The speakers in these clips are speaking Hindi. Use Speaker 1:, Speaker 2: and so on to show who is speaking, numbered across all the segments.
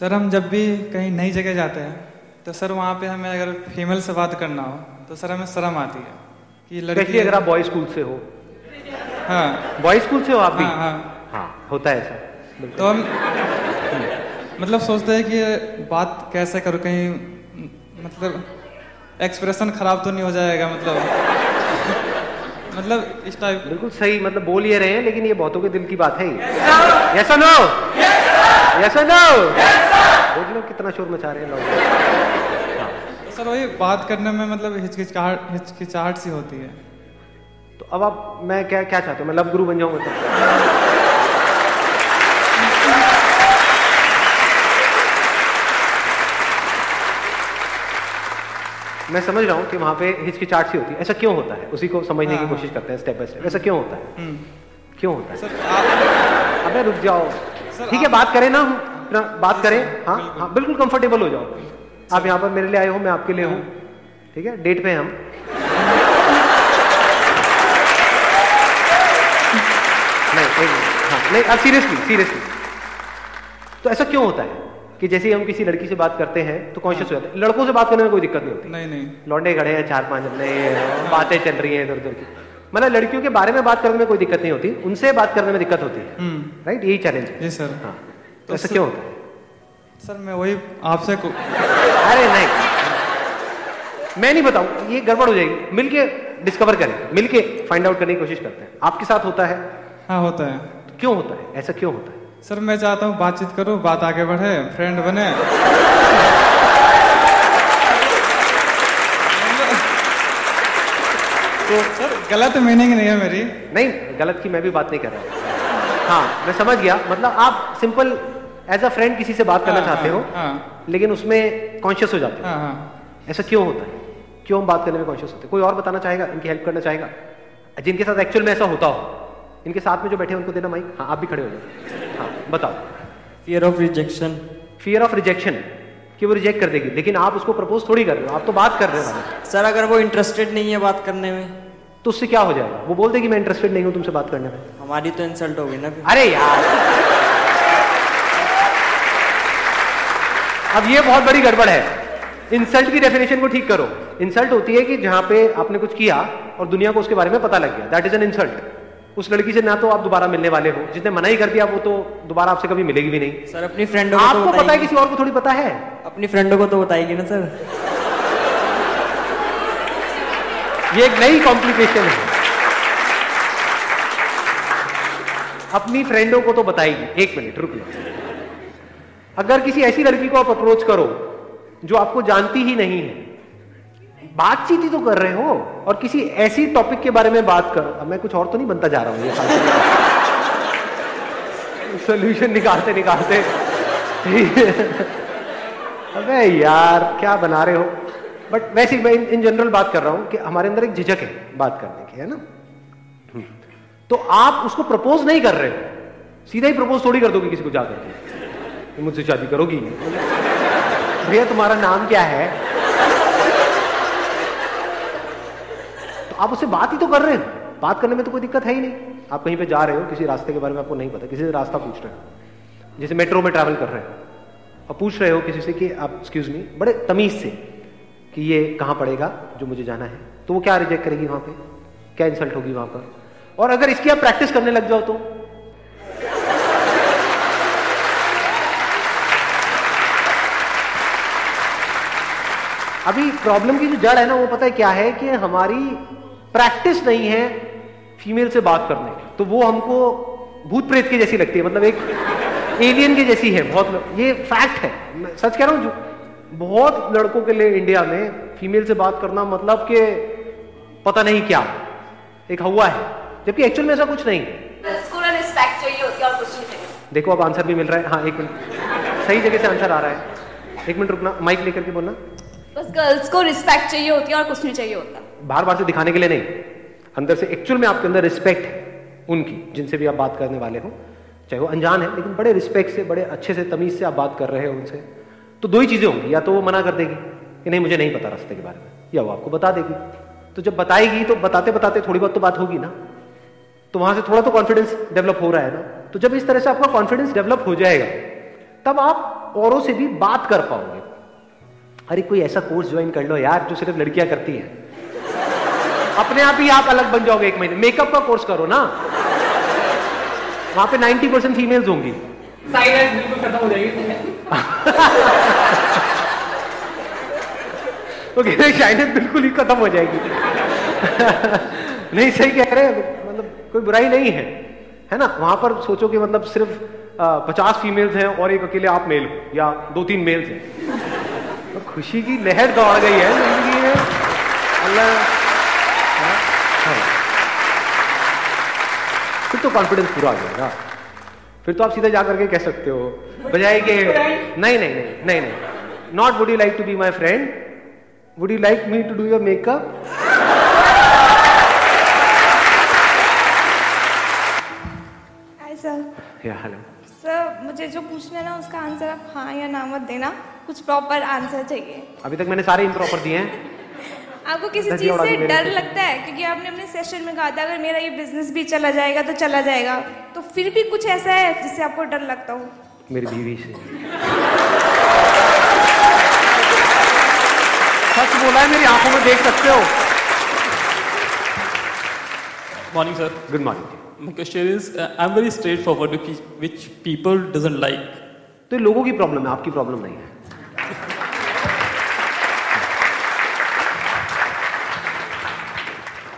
Speaker 1: सर हम जब भी कहीं नई जगह जाते हैं तो सर वहाँ पे हमें अगर फीमेल से बात करना हो तो सर हमें शर्म आती है कि लड़की
Speaker 2: अगर आप बॉय स्कूल से हो।
Speaker 1: हाँ।
Speaker 2: बॉय स्कूल से हो आप भी?
Speaker 1: हाँ हाँ।
Speaker 2: हाँ होता है ऐसा। बिल्कुल।
Speaker 1: तो हम मतलब सोचते हैं कि बात कैसे करूँ कहीं मतलब एक्सप्रेशन खराब तो नहीं हो जाएगा मतलब। मतलब इस टाइप
Speaker 2: बिल्कुल सही मतलब बोल ये रहे हैं लेकिन ये बहुतों के दिल की बात है ऐसा नो यस नो देख लो कितना शोर मचा रहे हैं लोग।
Speaker 1: सर वही बात करने में मतलब हिचकिचाहट हिचकिचाहट सी होती है।
Speaker 2: तो अब आप मैं क्या क्या चाहते हो? मैं लव गुरु बन जाऊँ मतलब मैं समझ रहा हूँ कि वहाँ पे हिचकिचाहट सी होती है। ऐसा क्यों होता है? उसी को समझने की
Speaker 1: हाँ,
Speaker 2: कोशिश करते हैं स्टेप बाय स्टेप ऐसा क्यों होता है?
Speaker 1: हम्म।
Speaker 2: क्यों होता है?
Speaker 1: सर
Speaker 2: अबे रुक जाओ। ठीक है बात करें ना हम बात करें। हाँ। हाँ बिल्कुल कंफर्टेबल हो जाओ। आप यहाँ पर मेरे लिए आए हो मैं आपके लिए हूँ। ठीक है डेट पे हम। नहीं एक हाँ नहीं अब सीरियसली सीरियसली तो ऐसा क्यों होता है कि जैसे ही हम किसी लड़की से बात करते हैं तो कॉन्शियस हो जाते हैं। लड़कों से बात करने में कोई दिक्कत नहीं होती।
Speaker 1: नहीं नहीं।
Speaker 2: लौंडे खड़े हैं चार पाँच अपने बातें चल रही हैं इधर उधर की। मतलब लड़कियों के बारे में बात करने में कोई दिक्कत नहीं होती उनसे बात करने में दिक्कत होती है।
Speaker 1: हम्म।
Speaker 2: राइट यही चैलेंज है।
Speaker 1: जी सर
Speaker 2: हाँ। तो
Speaker 1: तो
Speaker 2: ऐसा क्यों होता है?
Speaker 1: सर मैं वही आपसे
Speaker 2: अरे नहीं। मैं नहीं बताऊँ ये गड़बड़ हो जाएगी। मिलके डिस्कवर करें। मिलके फाइंड आउट करने की कोशिश करते हैं। आपके साथ होता है।
Speaker 1: हाँ होता है।
Speaker 2: तो क्यों होता है? ऐसा क्यों होता है?
Speaker 1: सर मैं चाहता हूँ बातचीत करूँ बात आगे बढ़े फ्रेंड बने तो सर गलत मीनिंग नहीं है मेरी।
Speaker 2: नहीं गलत की मैं भी बात नहीं कर रहा हाँ। मैं समझ गया। मतलब आप सिंपल एज अ फ्रेंड किसी से बात करना
Speaker 1: हाँ,
Speaker 2: चाहते हो
Speaker 1: हाँ
Speaker 2: लेकिन उसमें कॉन्शियस हो जाते हो।
Speaker 1: हाँ हाँ।
Speaker 2: ऐसा क्यों होता है? क्यों हम बात करने में कॉन्शियस होते हैं? कोई और बताना चाहेगा? इनकी हेल्प करना चाहेगा? जिनके साथ एक्चुअल में ऐसा होता हो। इनके साथ में जो बैठे उनको देना माइक हाँ आप भी खड़े हो जाओ। हाँ बताओ।
Speaker 3: Fear of rejection
Speaker 2: fear of rejection कि वो रिजेक्ट कर देगी। लेकिन आप उसको प्रपोज थोड़ी कर रहे हो। आप तो बात कर रहे हो।
Speaker 3: सर अगर वो इंटरेस्टेड नहीं है बात करने में
Speaker 2: तो उससे क्या हो जाएगा? वो बोल देगी मैं इंटरेस्टेड नहीं हूँ तुमसे बात करने में.
Speaker 3: हमारी तो इंसल्ट होगी ना
Speaker 2: अरे यार! अब ये बहुत बड़ी गड़बड़ है। इंसल्ट की डेफिनेशन को ठीक करो। इंसल्ट होती है कि जहाँ पे आपने कुछ किया और दुनिया को उसके बारे में पता लग गया। दैट इज़ एन इंसल्ट उस लड़की से ना तो आप दोबारा मिलने वाले हो। जिसने मना ही कर दिया वो तो दोबारा आपसे कभी मिलेगी भी नहीं।
Speaker 3: सर अपनी फ्रेंडों को
Speaker 2: आपको तो पता है किसी और को थोड़ी पता है?
Speaker 3: अपनी फ्रेंडों को तो बताएगी ना सर।
Speaker 2: ये एक नई कॉम्प्लिकेशन है। अपनी फ्रेंडों को तो बताएगी एक मिनट रुक लो अगर किसी ऐसी लड़की को आप अप्रोच करो, जो आपको जानती ही नहीं है, बातचीत ही तो कर रहे हो, और किसी ऐसी टॉपिक के बारे में बात करो, अब मैं कुछ और तो नहीं बनता जा रहा हूँ सोल्यूशन निकालते निकालते। अबे यार, क्या बना रहे हो? बट वैसे मैं इन जनरल बात कर रहा हूँ कि हमारे अंदर एक झिझक है बात करने की, है ना? हम्म। तो आप उसको प्रपोज नहीं कर रहे हो। सीधा ही प्रपोज थोड़ी कर दोगे किसी को जाकर के। मुझसे शादी करोगी। भैया, तुम्हारा नाम क्या है? तो आप उससे बात ही तो कर रहे हो। बात करने में तो कोई दिक्कत है ही नहीं। आप कहीं पे जा रहे हो, किसी रास्ते के बारे में आपको नहीं पता, किसी से रास्ता पूछ रहे हो। जैसे मेट्रो में ट्रैवल कर रहे हो, और पूछ रहे हो किसी से कि आप एक्सक्यूज मी बड़े तमीज से कि ये कहाँ पड़ेगा जो मुझे जाना है। तो वो क्या रिजेक्ट करेगी वहाँ पे? क्या इंसल्ट होगी वहाँ पर? और अगर इसकी आप प्रैक्टिस करने लग जाओ तो? अभी प्रॉब्लम की जो जड़ है ना, वो पता है क्या है कि हमारी प्रैक्टिस नहीं है फीमेल से बात करने तो वो हमको भूत प्रेत की जैसी लगती है मतलब एक एलियन की जैसी है, बहुत ये फैक्ट है। मैं सच कह रहा हूँ बहुत लड़कों के लिए इंडिया में फीमेल से बात करना मतलब कि पता नहीं क्या एक हवा है जबकि एक्चुअल में ऐसा कुछ नहीं।
Speaker 4: उसको ना रिस्पेक्ट चाहिए होती और कुछ नहीं चाहिए
Speaker 2: देखो अब आंसर भी मिल रहा है। हाँ एक मिनट। सही जगह से आंसर आ रहा है। एक मिनट रुकना माइक लेकर के बोलना।
Speaker 4: बस गर्ल्स को रिस्पेक्ट चाहिए होती है और कुछ नहीं चाहिए होता।
Speaker 2: बार बार से दिखाने के लिए नहीं। अंदर से एक्चुअल में आपके अंदर रिस्पेक्ट है उनकी जिनसे भी आप बात करने वाले हो। चाहे वो अनजान है लेकिन बड़े रिस्पेक्ट से बड़े अच्छे से तमीज से आप बात कर रहे हो उनसे। तो दो ही चीज़ें होंगी, या तो वो मना कर देगी कि नहीं, मुझे नहीं पता रास्ते के बारे में, या वो आपको बता देगी। तो जब बताएगी तो बताते बताते थोड़ी बहुत तो बात होगी ना। तो वहाँ से थोड़ा तो कॉन्फिडेंस डेवलप हो रहा है ना। तो जब इस तरह से आपका कॉन्फिडेंस डेवलप हो जाएगा, तब आप औरों से भी बात कर पाओगे। अरे, कोई ऐसा कोर्स ज्वाइन कर लो यार, जो सिर्फ़ लड़कियाँ करती हैं। अपने आप ही आप अलग बन जाओगे एक महीने। मेकअप का कोर्स करो ना। वहाँ पे 90 परसेंट फीमेल्स होंगी।
Speaker 5: बिल्कुल खत्म हो जाएगी।
Speaker 2: ओके शायद बिल्कुल ही खत्म हो जाएगी। नहीं, सही कह रहे हैं मतलब कोई बुराई नहीं है है ना? वहाँ पर सोचो कि मतलब सिर्फ़ पचास फीमेल्स हैं और एक अकेले आप मेल हो, या दो तीन मेल्स हैं। तो खुशी की लहर दौड़ गई है ज़िंदगी में अल्लाह। हाँ। फिर तो कॉन्फिडेंस पूरा आ जाएगा। फिर तो आप सीधा जा करके कह सकते हो बजाय के नहीं नहीं नहीं नहीं नहीं। Not would you like to be my friend would you like me to do your makeup hello
Speaker 6: sir मुझे जो पूछना है ना उसका आंसर आप हाँ या ना मत देना। कुछ प्रॉपर आंसर चाहिए।
Speaker 2: अभी तक मैंने सारे इम्प्रॉपर दिए हैं।
Speaker 6: आपको किसी चीज़ से डर लगता है? क्योंकि आपने अपने सेशन में कहा था अगर मेरा ये बिज़नेस भी चला जाएगा तो चला जाएगा। तो फिर भी कुछ ऐसा है जिससे आपको डर लगता हो?
Speaker 2: मेरी बीवी से। सच बोला है मेरी आँखों में देख सकते हो।
Speaker 7: Morning, sir.
Speaker 2: Good morning
Speaker 7: My question is, uh, I'm very straightforward, which, which people doesn't like.
Speaker 2: तो लोगों की प्रॉब्लम है आपकी प्रॉब्लम नहीं है।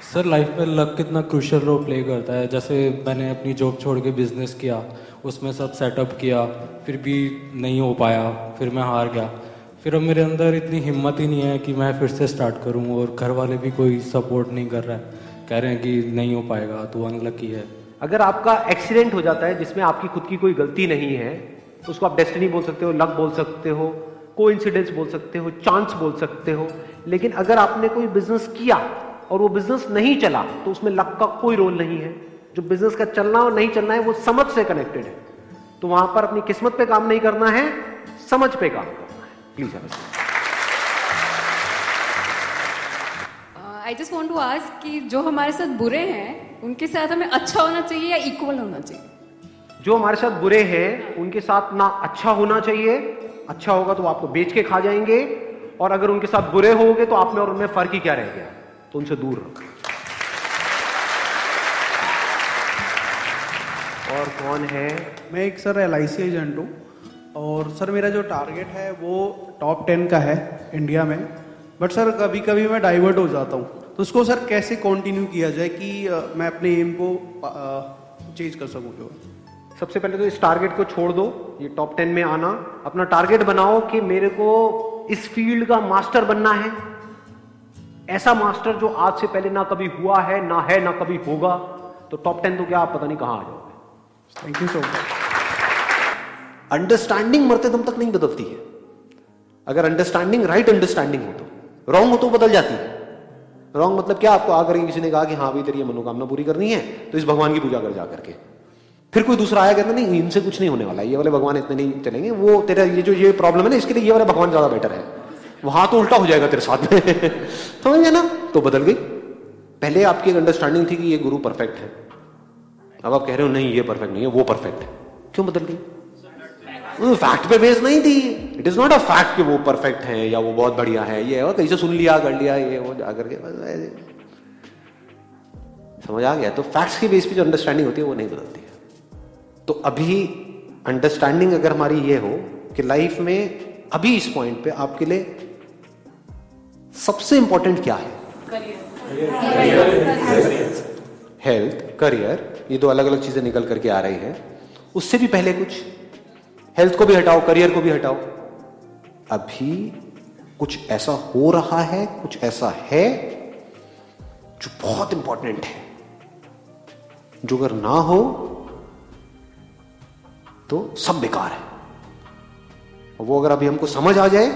Speaker 8: सर लाइफ में लक कितना क्रूशल रोल प्ले करता है? जैसे मैंने अपनी जॉब छोड़ के बिज़नेस किया, उसमें सब सेटअप किया, फिर भी नहीं हो पाया, फिर मैं हार गया। फिर अब मेरे अंदर इतनी हिम्मत ही नहीं है कि मैं फिर से स्टार्ट करूँ और घर वाले भी कोई सपोर्ट नहीं कर रहा है। कह रहे हैं कि नहीं हो पाएगा तो अनलकी है।
Speaker 2: अगर आपका एक्सीडेंट हो जाता है, जिसमें आपकी खुद की कोई गलती नहीं है तो उसको आप डेस्टिनी बोल सकते हो लक बोल सकते हो को बोल सकते हो चांस बोल सकते हो। लेकिन अगर आपने कोई बिज़नेस किया और वो बिज़नेस नहीं चला तो उसमें लक का कोई रोल नहीं है। जो बिज़नेस का चलना और नहीं चलना है वो समझ से कनेक्टेड है। तो वहाँ पर अपनी किस्मत पे काम नहीं करना है समझ पे काम करना है। Please
Speaker 9: I just want to ask कि जो हमारे साथ बुरे हैं उनके साथ हमें अच्छा होना चाहिए या इक्वल होना चाहिए?
Speaker 2: जो हमारे साथ बुरे हैं उनके साथ ना अच्छा होना चाहिए। अच्छा होगा तो आपको बेच के खा जाएँगे। और अगर उनके साथ बुरे होगे तो आप में और उनमें फ़र्क ही क्या रह गया? तो उनसे दूर रहो और कौन है?
Speaker 10: मैं एक सर एलआईसी एजेंट हूँ और सर मेरा जो टारगेट है वो टॉप टेन का है इंडिया में। बट सर कभी कभी मैं डाइवर्ट हो जाता हूँ। तो उसको सर कैसे कंटिन्यू किया जाए कि मैं अपने एम को चेंज कर सकूँ जो
Speaker 2: सबसे पहले तो इस टारगेट को छोड़ दो ये टॉप टेन में आना। अपना टारगेट बनाओ कि मेरे को इस फ़ील्ड का मास्टर बनना है। ऐसा मास्टर जो आज से पहले ना कभी हुआ है ना है ना कभी होगा तो टॉप टेन तो क्या आप पता नहीं कहाँ आ जाओगे?
Speaker 10: Thank you so much
Speaker 2: understanding मरते दम तक नहीं बदलती है। अगर अंडरस्टैंडिंग राइट अंडरस्टैंडिंग हो तो। रॉन्ग हो तो बदल जाती है। रॉन्ग मतलब क्या? आपको आकर किसी ने कहा कि हाँ भाई तेरी मनोकामना पूरी करनी है तो इस भगवान की पूजा कर जा करके। फिर कोई दूसरा आया कहता नहीं इनसे कुछ नहीं होने वाला ये वाले भगवान इतने नहीं चलेंगे वो तेरा ये जो ये प्रॉब्लम है ना इसके लिए ये वाला भगवान ज़्यादा बेटर है। वहाँ तो उल्टा हो जाएगा तेरे साथ में। समझ गया ना? तो बदल गई। पहले आपकी एक अंडरस्टैंडिंग थी कि ये गुरु परफेक्ट है। अब आप कह रहे हो, नहीं, ये परफेक्ट नहीं है, वो परफेक्ट है। क्यों बदल गई? फैक्ट पे बेस नहीं थी। It is not a fact कि वो परफेक्ट है या वो बहुत बढ़िया है। ये है कहीं से सुन लिया, कर लिया, ये वो जा करके समझ आ गया? तो फैक्ट्स के बेस पे जो अंडरस्टैंडिंग होती है, वो नहीं बदलती है। तो अभी अंडरस्टैंडिंग अगर हमारी ये हो कि लाइफ में अभी इस पॉइंट पे आपके लिए सबसे इंपॉर्टेंट क्या है? हेल्थ करियर ये दो अलग अलग चीज़ें निकल करके आ रही है। उससे भी पहले कुछ। हेल्थ को भी हटाओ करियर को भी हटाओ। अभी कुछ ऐसा हो रहा है, कुछ ऐसा है जो बहुत इंपॉर्टेंट है। जो अगर ना हो तो सब बेकार है। वो अगर अभी हमको समझ आ जाए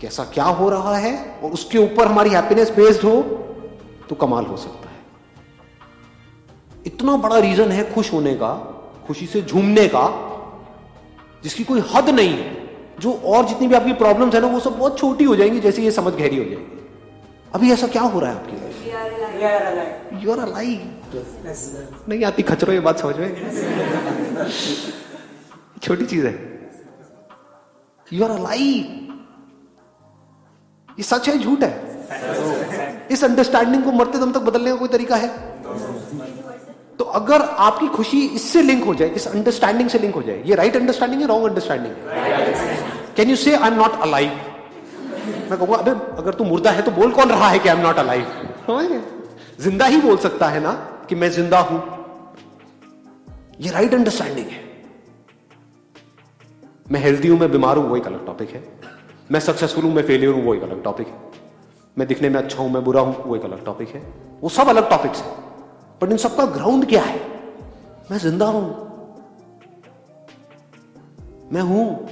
Speaker 2: कि ऐसा क्या हो रहा है और उसके ऊपर हमारी हैप्पीनेस बेस्ड हो तो कमाल हो सकता है। इतना बड़ा रीजन है खुश होने का खुशी से झूमने का जिसकी कोई हद नहीं है। जो और जितनी भी आपकी प्रॉब्लम्स है ना वो सब बहुत छोटी हो जाएँगी जैसे ये समझ गहरी हो जाएगी। अभी ऐसा क्या हो रहा है आपकी लाइफ यू आर अलाइव नहीं आती खचरो ये बात समझ में? छोटी चीज़ है। यू आर अलाइव ये सच है झूठ है। इस अंडरस्टैंडिंग को मरते दम तक बदलने का कोई तरीका है? तो अगर आपकी खुशी इससे लिंक हो जाए, इस अंडरस्टैंडिंग से लिंक हो जाए, ये राइट अंडरस्टैंडिंग है रॉन्ग अंडरस्टैंडिंग है? Can you say I am not alive मैं कहूँगा, अबे, अगर तू मुर्दा है तो बोल कौन रहा है कि आई एम नॉट अलाइव ज़िंदा ही बोल सकता है ना कि मैं ज़िंदा हूँ। ये राइट अंडरस्टैंडिंग है। मैं हेल्दी हूँ, मैं बीमार हूँ, वो एक अलग टॉपिक है। मैं सक्सेसफुल हूँ, मैं फेलियर हूँ वो एक अलग टॉपिक है। मैं दिखने में अच्छा हूँ, मैं बुरा हूँ वो एक अलग टॉपिक है। वो सब अलग टॉपिक्स है। बट इन सबका ग्राउंड क्या है? मैं ज़िंदा हूँ। मैं हूँ।